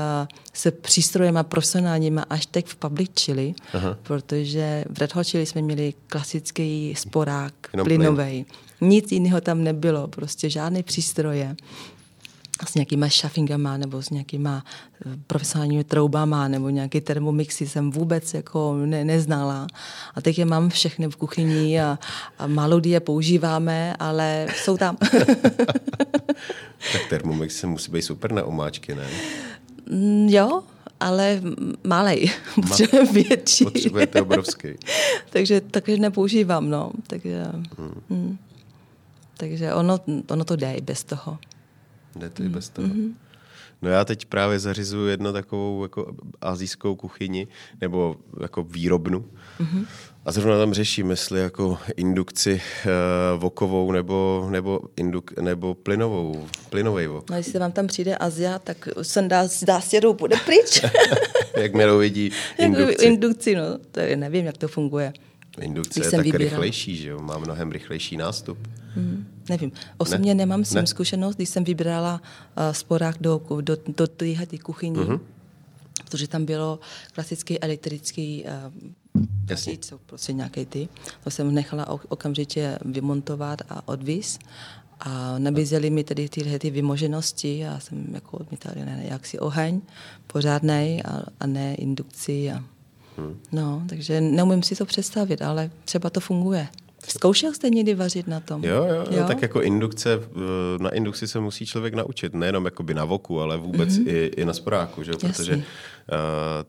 se přístrojema profesionálníma až teď v Public Chili, Aha. protože v Red Hot Chili jsme měli klasický sporák plynový. Nic jiného tam nebylo, prostě žádné přístroje s nějakýma šafingama nebo s nějakýma eh, profesionálními troubama nebo nějaký termomixy jsem vůbec jako ne, neznala. A teď je mám všechny v kuchyni a, a málo je používáme, ale jsou tam. tak termomix se musí být super na omáčky, ne? Mm, jo, ale malej, potřebujeme větší. Potřebujete obrovský. takže takže nepoužívám, no. Takže, hmm. Hmm. takže ono, ono to jde i bez toho. Jde to mm. i bez toho. Mm-hmm. No já teď právě zařizuju jednu takovou jako azijskou kuchyni, nebo jako výrobnu. Mm-hmm. A zrovna tam řeším, jestli jako indukci uh, vokovou nebo, nebo, induk, nebo plynovou, plynový vok. No jestli vám tam přijde Azia, tak jsem dá, dá sjedou, bude pryč. jak mě vidí indukci. indukci, no, to je, nevím, jak to funguje. Indukce je tak vybíral. rychlejší, že jo? Má mnohem rychlejší nástup. Hmm, nevím. Osobně ne? nemám s tím ne? zkušenost, když jsem vybrala uh, sporák do, do, do téhle kuchyni, mm-hmm. protože tam bylo klasický elektrický uh, Jasně. jsou prostě nějaké ty. To jsem nechala okamžitě vymontovat a odvíz. A nabízeli mi tedy tyhle ty vymoženosti a jsem jako odmítala, ne, jak si oheň pořádnej a, a ne indukci. A, hmm. No, takže neumím si to představit, ale třeba to funguje. Zkoušel jste někdy vařit na tom? Jo, jo, jo, tak jako indukce, na indukci se musí člověk naučit, nejenom jakoby na voku, ale vůbec mm-hmm. i, i na sporáku, že? protože uh,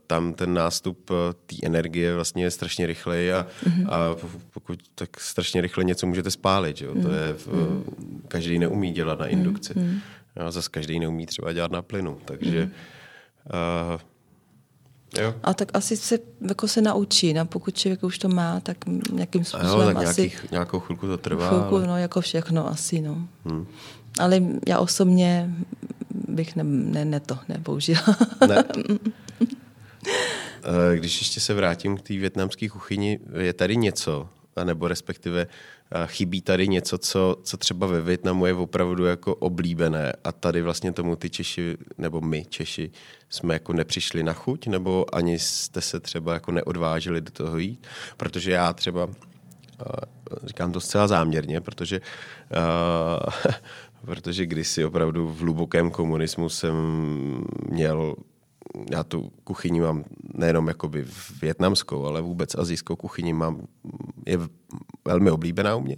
tam ten nástup eh, té energie vlastně je strašně rychlej a, mm-hmm. a pokud tak strašně rychle něco můžete spálit, že? Mm-hmm. to je, mm-hmm. každý neumí dělat na indukci. Mm-hmm. Zase každý neumí třeba dělat na plynu, takže mm-hmm. uh, Jo. A tak asi se, jako se naučí, no, pokud člověk už to má, tak nějakým způsobem jo, tak asi... Nějakých, nějakou chvilku to trvá. Chvilku, ale... no, jako všechno asi, no. Hmm. Ale já osobně bych ne, ne, ne to nepoužila. Ne. Eh, když ještě se vrátím k té větnamské kuchyni, je tady něco, nebo respektive chybí tady něco, co, co třeba ve Větnamu je opravdu jako oblíbené. A tady vlastně tomu ty Češi, nebo my Češi, jsme jako nepřišli na chuť, nebo ani jste se třeba jako neodvážili do toho jít, protože já třeba říkám to zcela záměrně, protože uh, protože kdysi opravdu v hlubokém komunismu jsem měl já tu kuchyni mám nejenom jakoby větnamskou, ale vůbec azijskou kuchyni mám, je velmi oblíbená u mě.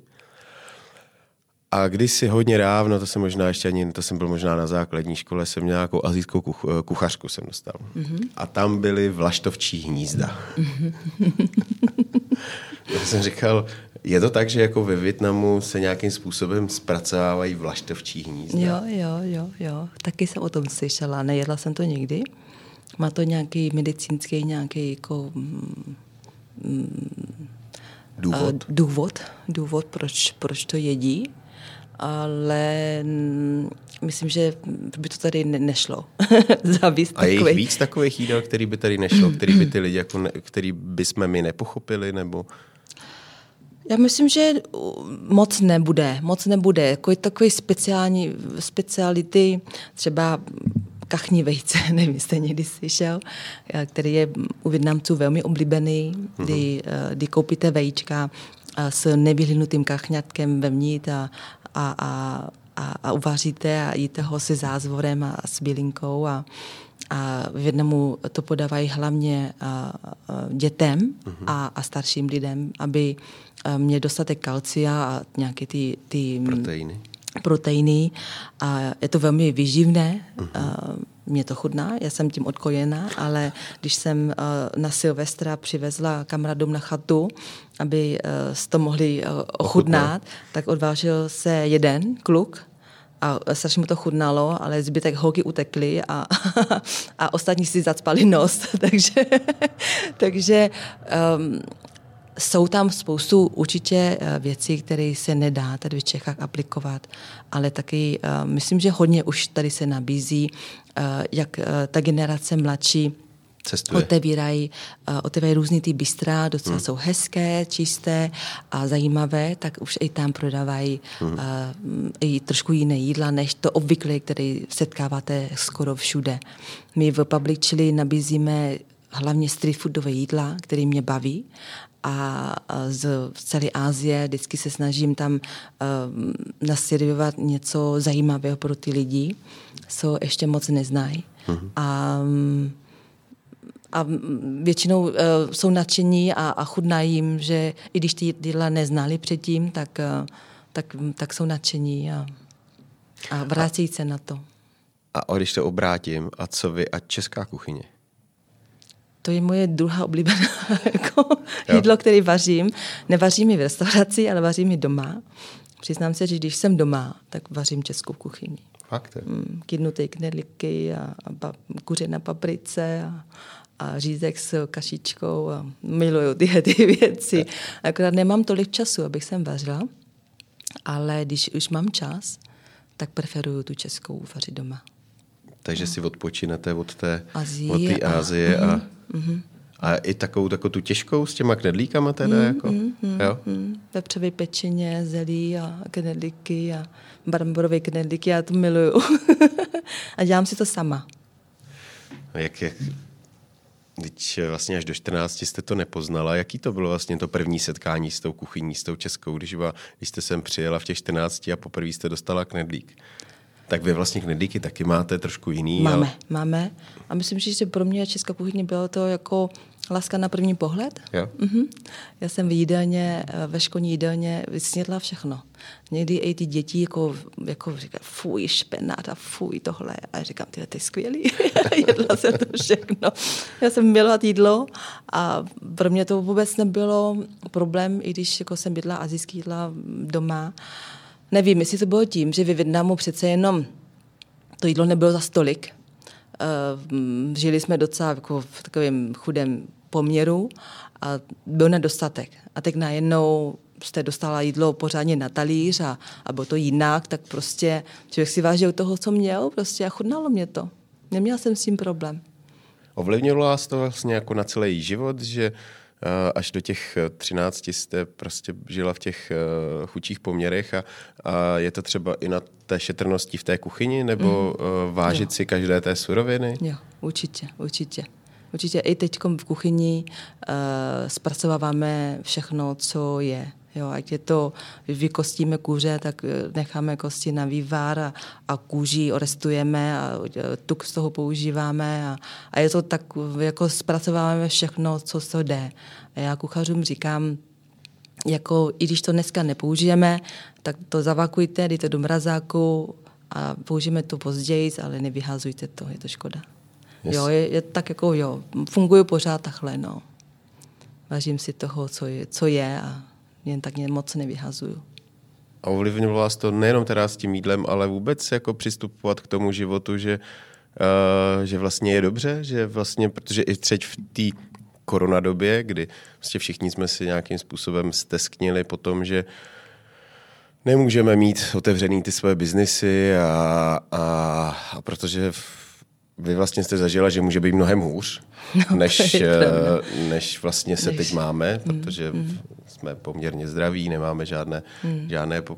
A když si hodně dávno, to jsem možná ještě ani, to jsem byl možná na základní škole, jsem měl nějakou azijskou kuch, kuchařku jsem dostal. Mm-hmm. A tam byly vlaštovčí hnízda. Mm-hmm. Já jsem říkal, je to tak, že jako ve Větnamu se nějakým způsobem zpracovávají vlaštovčí hnízda? Jo, jo, jo, jo. Taky jsem o tom slyšela, nejedla jsem to nikdy. Má to nějaký medicínský, nějaký jako... Mm, důvod? Uh, důvod, důvod proč, proč to jedí, ale mm, myslím, že by to tady ne- nešlo. A je jich víc takových jídel, který by tady nešlo, který by ty lidi, jako ne, který by jsme my nepochopili, nebo... Já myslím, že moc nebude, moc nebude. Jako je takový speciální speciality, třeba kachní vejce, nevím, jste někdy slyšel, který je u Větnamců velmi oblíbený, kdy, mm-hmm. kdy koupíte vejčka s nevyhlynutým kachňatkem vevnitř a, a, a, a, a uvaříte a jíte ho se zázvorem a, a s bylinkou a, a v Větnamu to podávají hlavně a, a dětem mm-hmm. a, a starším lidem, aby měli dostatek kalcia a nějaké ty, ty proteiny. Proteiny. A je to velmi výživné. Mm-hmm. Mě to chutná, já jsem tím odkojená, ale když jsem na Silvestra přivezla kamarádům na chatu, aby to mohli ochutnat, tak odvážil se jeden kluk a strašně mu to chudnalo, ale zbytek holky utekly a, a ostatní si zacpali nos. takže takže um, jsou tam spoustu určitě eh, věcí, které se nedá tady v Čechách aplikovat, ale taky uh, myslím, že hodně už tady se nabízí, uh, jak ta generace mladší Cestuje. Otevírají, uh, otevírají různý ty bystra, docela hmm. jsou hezké, čisté a zajímavé, tak už i tam prodávají hmm. uh, i trošku jiné jídla, než to obvykle, které setkáváte skoro všude. My v Public Chili nabízíme hlavně street foodové jídla, které mě baví a z celé Asie vždycky se snažím tam uh, nasirovat něco zajímavého pro ty lidi, co ještě moc neznají. hmm A a většinou uh, jsou nadšení a, a chudnají jim, že i když ty jídla neznali předtím, tak, uh, tak, tak jsou nadšení a, a vrací se na to. A když to obrátím, a co vy a česká kuchyně? To je moje druhá oblíbená jako jídlo, které vařím. Nevařím ji v restauraci, ale vařím ji doma. Přiznám se, že když jsem doma, tak vařím českou kuchyni. Fakt? Mm, kydnuté knedlíky a, a pa, kuře na paprice a, a řízek s kašičkou a miluju tyhle ty věci. Akorát nemám tolik času, abych sem vařila, ale když už mám čas, tak preferuju tu českou vařit doma. Takže si odpočinete od té Azie, od té Ázie a, a, mm, a i takovou, takovou tu těžkou s těma knedlíkama teda? Mm, jako, mm, jo? Mm, vepřové pečeně, zelí a knedlíky a bramborové knedlíky, já to miluju. a dělám si to sama. Jak, jak, Teď vlastně až do 14 jste to nepoznala. Jaký to bylo vlastně to první setkání s tou kuchyní, s tou českou, když, byla, když jste sem přijela v těch 14 a poprvé jste dostala knedlík? Tak vy vlastně knedlíky taky máte trošku jiný. Máme, ale... máme. A myslím, že pro mě česká kuchyně bylo to jako láska na první pohled. Jo. Mm-hmm. Já jsem v jídelně, ve školní jídelně vysnědla všechno. Někdy i ty děti jako, jako říkají, fuj, špenát a fuj tohle. A já říkám, ty, to je skvělý. Jedla jsem to všechno. Já jsem milovat jídlo a pro mě to vůbec nebylo problém, i když jako jsem bydla azijský jídla doma. Nevím, jestli to bylo tím, že ve Větnamu přece jenom to jídlo nebylo za stolik. Uh, žili jsme docela jako v takovém chudém poměru a byl nedostatek. A teď najednou jste dostala jídlo pořádně na talíř a, a bylo to jinak, tak prostě člověk si vážil toho, co měl prostě a chudnalo mě to. Neměla jsem s tím problém. Ovlivnilo vás to vlastně jako na celý život, že Eh, až do těch 13 eh, jste prostě žila v těch uh, chudších poměrech a, a je to třeba i na té šetrnosti v té kuchyni nebo mm. vážit jo. si každé té suroviny? Jo, určitě, určitě. Určitě i teď v kuchyni uh, zpracováváme všechno, co je. Jo, ať je to, vykostíme kůře, tak necháme kosti na vývar a, a kůži orestujeme a tuk z toho používáme a, a je to tak, jako zpracováváme všechno, co se jde. A já kuchařům říkám, jako i když to dneska nepoužijeme, tak to zavakujte, dejte do mrazáku a použijeme to později, ale nevyhazujte to, je to škoda. Yes. Jo, je, je, tak jako jo, funguje pořád takhle, no. Vážím si toho, co je, co je a jen tak moc nevyhazuju. A ovlivnilo vás to nejenom teda s tím jídlem, ale vůbec jako přistupovat k tomu životu, že, uh, že vlastně je dobře, že vlastně, protože i třeť v té koronadobě, kdy vlastně všichni jsme si nějakým způsobem stesknili po tom, že nemůžeme mít otevřený ty své biznisy a, a, a protože vy vlastně jste zažila, že může být mnohem hůř, no, než, eh, než vlastně se než. teď máme, mm, protože mm. Jsme poměrně zdraví, nemáme žádné, mm. žádné uh,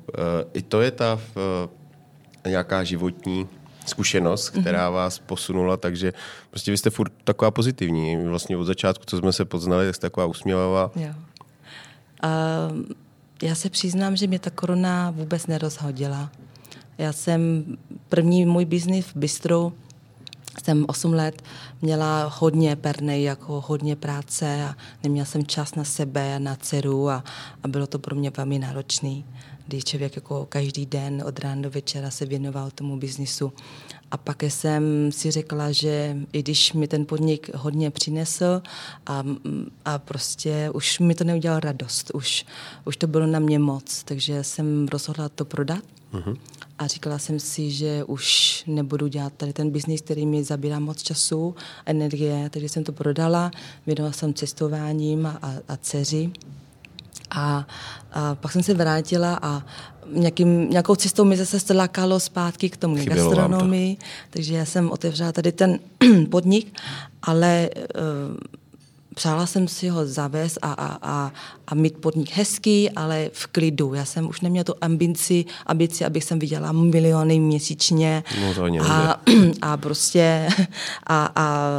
i to je ta uh, nějaká životní zkušenost, která mm-hmm. vás posunula, takže prostě vy jste furt taková pozitivní. Vlastně od začátku, co jsme se poznali, tak jste taková usměvavá. Jo. Uh, já se přiznám, že mě ta korona vůbec nerozhodila. Já jsem první můj biznis v Bistru, jsem 8 let měla hodně pernej, jako hodně práce a neměla jsem čas na sebe, na dceru a, a bylo to pro mě velmi náročné, když člověk jako každý den od rána do večera se věnoval tomu biznisu. A pak jsem si řekla, že i když mi ten podnik hodně přinesl a, a prostě už mi to neudělalo radost, už, už to bylo na mě moc, takže jsem rozhodla to prodat. Uh-huh. A říkala jsem si, že už nebudu dělat tady ten biznis, který mi zabírá moc času, energie, takže jsem to prodala, věnovala jsem cestováním a, a, a dceři. A, a pak jsem se vrátila a nějakým, nějakou cestou mi zase lákalo zpátky k tomu Chybělo gastronomii, takže já jsem otevřela tady ten podnik, ale uh, přála jsem si ho zavést a, a, a, a mít podnik hezký, ale v klidu. Já jsem už neměla tu ambici, ambici abych jsem viděla miliony měsíčně. No to a, a prostě a, a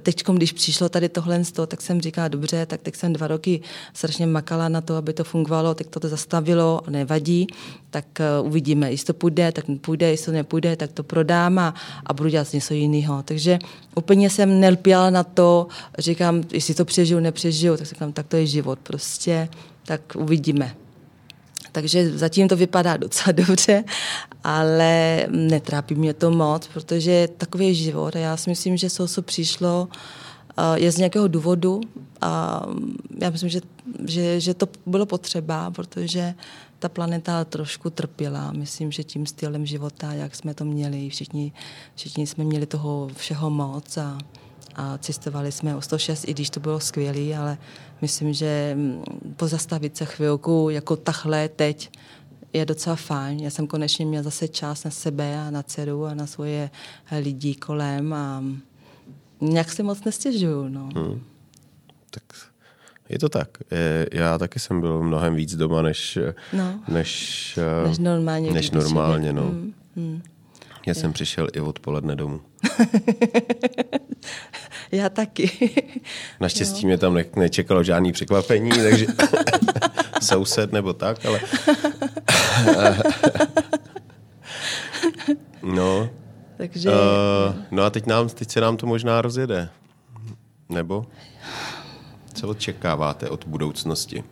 teď, když přišlo tady tohle z toho, tak jsem říkala, dobře, tak teď jsem dva roky strašně makala na to, aby to fungovalo, tak to to zastavilo, nevadí, tak uh, uvidíme, jestli to půjde, tak půjde, jestli to nepůjde, tak to prodám a, a budu dělat něco jiného. Takže úplně jsem nelpěla na to, říkám, jestli to přežiju, nepřežiju, tak říkám, tak to je život prostě, tak uvidíme. Takže zatím to vypadá docela dobře, ale netrápí mě to moc, protože takový je život a já si myslím, že co přišlo, eh, je z nějakého důvodu a já myslím, že, že, že to bylo potřeba, protože ta planeta trošku trpěla. Myslím, že tím stylem života, jak jsme to měli, všichni, všichni jsme měli toho všeho moc a, a cestovali jsme o 106, i když to bylo skvělé, ale myslím, že mm, pozastavit se chvilku jako tahle teď je docela fajn. Já jsem konečně měla zase čas na sebe a na dceru a na svoje lidi kolem a nějak se moc nestěžuju. No. Hmm. Tak je to tak. Já taky jsem byl mnohem víc doma, než, no. než, než normálně. Než normálně no. Hmm. Hmm. Já je. jsem přišel i odpoledne domů. Já taky. Naštěstí jo. mě tam ne- nečekalo žádný překvapení, takže soused nebo tak, ale... no. Takže... Uh, no a teď, nám, teď se nám to možná rozjede. Nebo? Co očekáváte od budoucnosti?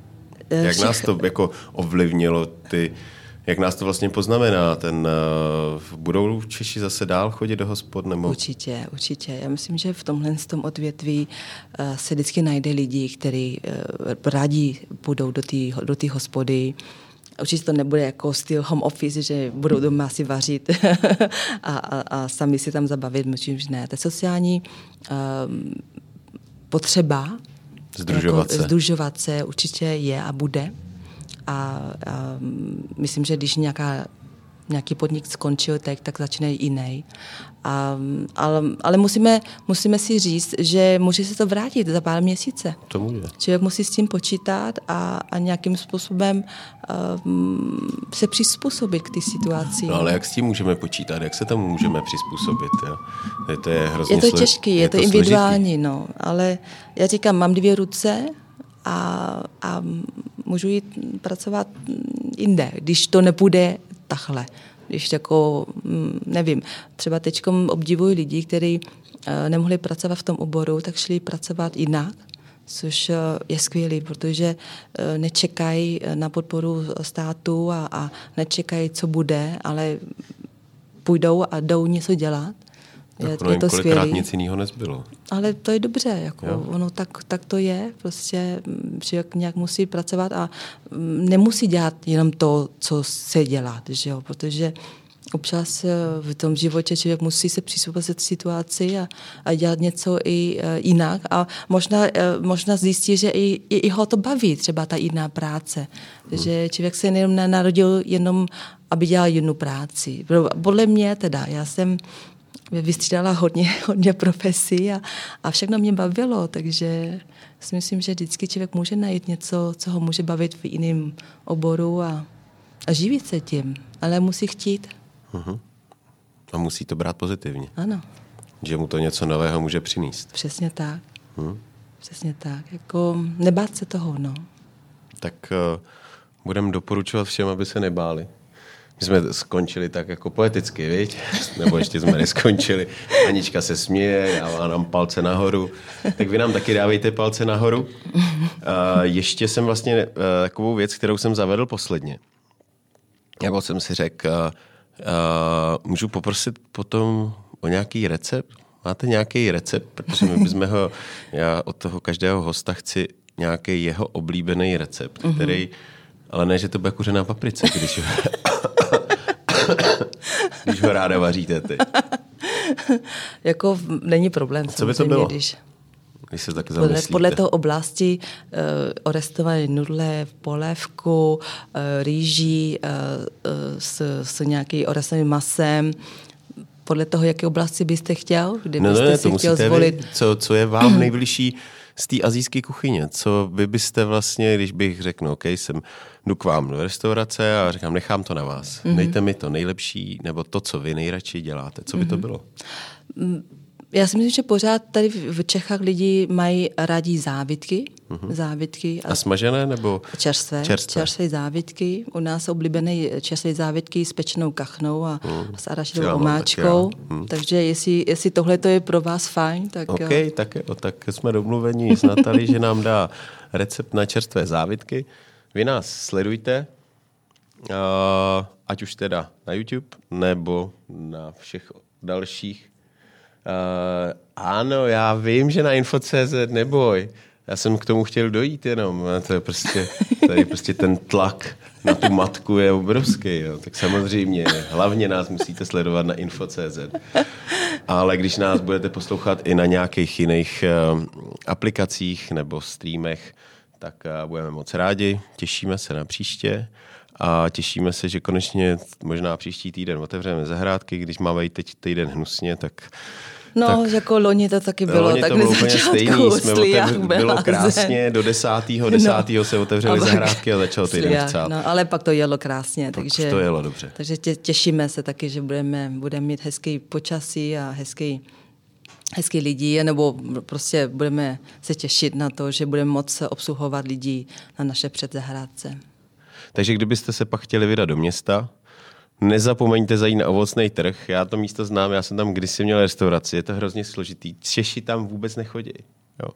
Eh, Jak nás to jako ovlivnilo ty jak nás to vlastně poznamená? Ten, uh, budou Češi zase dál chodit do hospod? Nebo? Určitě, určitě. Já myslím, že v tomhle tom odvětví uh, se vždycky najde lidi, kteří uh, rádi půjdou do té do tý hospody, Určitě to nebude jako styl home office, že budou doma si vařit a, a, a sami si tam zabavit, myslím, že ne. To sociální um, potřeba združovat, jako, se. združovat se určitě je a bude a, a myslím, že když nějaká nějaký podnik skončil, tak, tak začne jiný. A, ale, ale musíme, musíme si říct, že může se to vrátit za pár měsíce. To může. Člověk musí s tím počítat a, a nějakým způsobem um, se přizpůsobit k té situaci. No ale jak s tím můžeme počítat? Jak se tomu můžeme přizpůsobit? Jo? Je to, je, hrozně je to těžké, je, je to, to individuální, no. Ale já říkám, mám dvě ruce a, a můžu jít pracovat jinde, když to nepůjde takhle. Když jako, mm, nevím, třeba teď obdivuji lidi, kteří eh, nemohli pracovat v tom oboru, tak šli pracovat jinak, což eh, je skvělé, protože eh, nečekají na podporu státu a, a nečekají, co bude, ale půjdou a jdou něco dělat je, tak je to skvělé. nic jiného nezbylo. Ale to je dobře, jako ono tak, tak to je, prostě člověk nějak musí pracovat a mm, nemusí dělat jenom to, co se dělat, že jo, protože občas eh, v tom životě člověk musí se přizpůsobit situaci a, a dělat něco i uh, jinak a možná, uh, možná zjistí, že i, i, i ho to baví, třeba ta jiná práce. Hmm. Že člověk se jenom narodil jenom, aby dělal jednu práci. Podle mě teda, já jsem vystřídala hodně, hodně profesí a, a všechno mě bavilo, takže si myslím, že vždycky člověk může najít něco, co ho může bavit v jiném oboru a, a živit se tím, ale musí chtít. Uh-huh. A musí to brát pozitivně. Ano. Že mu to něco nového může přinést. Přesně tak. Hmm. Přesně tak. Jako nebát se toho, no. Tak uh, budeme doporučovat všem, aby se nebáli. My jsme skončili tak jako poeticky, viď? Nebo ještě jsme neskončili. Anička se směje, dává nám palce nahoru. Tak vy nám taky dávejte palce nahoru. Uh, ještě jsem vlastně uh, takovou věc, kterou jsem zavedl posledně. Jako jsem si řekl, uh, uh, můžu poprosit potom o nějaký recept? Máte nějaký recept? Protože my bychom ho, já od toho každého hosta chci nějaký jeho oblíbený recept, mm-hmm. který, ale ne, že to bude kuřená paprice, když když ho ráda vaříte ty. jako není problém. Co by to bylo? Když, když se tak podle, podle toho oblasti uh, orestované nudle, polévku, uh, rýží uh, uh, s, s nějakým orestovaným masem, podle toho, jaké oblasti byste chtěl, kdybyste no, ne, si chtěl zvolit. Vy, co, co je vám nejbližší z té azijské kuchyně? Co vy byste vlastně, když bych řekl, OK, jsem, jdu k vám do restaurace a říkám, nechám to na vás. Mm-hmm. Dejte mi to nejlepší, nebo to, co vy nejradši děláte. Co by mm-hmm. to mhm. bylo? Mm, já si myslím, že pořád tady v Čechách lidi mají rádi závitky. Uh-huh. závitky a, a smažené nebo čerstvé? Čerstvé, čerstvé závitky. U nás oblíbené čerstvé závitky s pečenou kachnou a, uh-huh. s arašidovou omáčkou. Uh-huh. Takže jestli, jestli tohle to je pro vás fajn, tak... OK, jo. tak, jo, tak jsme domluveni s Natalí, že nám dá recept na čerstvé závitky. Vy nás sledujte, uh, ať už teda na YouTube, nebo na všech dalších Uh, ano, já vím, že na info.cz, neboj. Já jsem k tomu chtěl dojít jenom. To je prostě, tady prostě ten tlak na tu matku je obrovský. Jo. Tak samozřejmě, hlavně nás musíte sledovat na info.cz. Ale když nás budete poslouchat i na nějakých jiných uh, aplikacích nebo streamech, tak uh, budeme moc rádi. Těšíme se na příště a těšíme se, že konečně možná příští týden otevřeme zahrádky, když máme teď týden hnusně, tak No, tak, jako loni to taky bylo. Loni tak to bylo úplně stejný. Jsme otevř, bylo krásně, do desátého, desátého no, se otevřely a zahrádky a začalo týden chcát. No, ale pak to jelo krásně. Pak takže, to jelo dobře. Takže tě, těšíme se taky, že budeme, budeme mít hezký počasí a hezký hezký lidi, nebo prostě budeme se těšit na to, že budeme moc obsluhovat lidi na naše předzahrádce. Takže kdybyste se pak chtěli vydat do města, nezapomeňte zajít na ovocný trh. Já to místo znám, já jsem tam kdysi měl restauraci, je to hrozně složitý. Češi tam vůbec nechodí. Jo.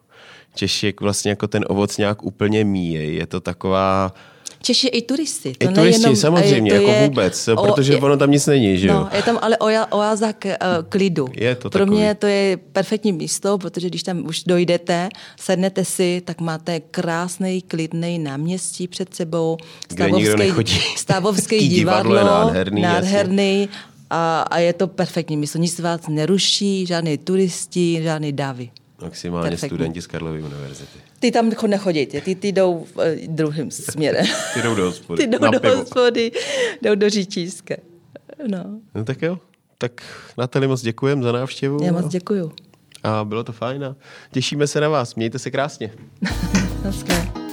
Češi vlastně jako ten ovoc nějak úplně míjí. Je to taková Češi i turisty. To I turisti, nejenom, samozřejmě, to jako je, vůbec, o, protože je, ono tam nic není, že jo? No, je tam ale oáza k, uh, klidu. Je to Pro takový. mě to je perfektní místo, protože když tam už dojdete, sednete si, tak máte krásný, klidný náměstí před sebou, stavovský, stavovský divadlo, divadlo nádherný, nádherný a, a je to perfektní místo. Nic vás neruší, žádný turisti, žádný davy. Maximálně Perfektní. studenti z Karlovy univerzity. Ty tam nechodí, ty, ty jdou uh, druhým směrem. ty jdou do hospody. Ty jdou do pivo. hospody, jdou do Říčíska. No. no tak jo, tak Natali moc děkujem za návštěvu. Já moc děkuju. A bylo to fajn a těšíme se na vás. Mějte se krásně. Naschle.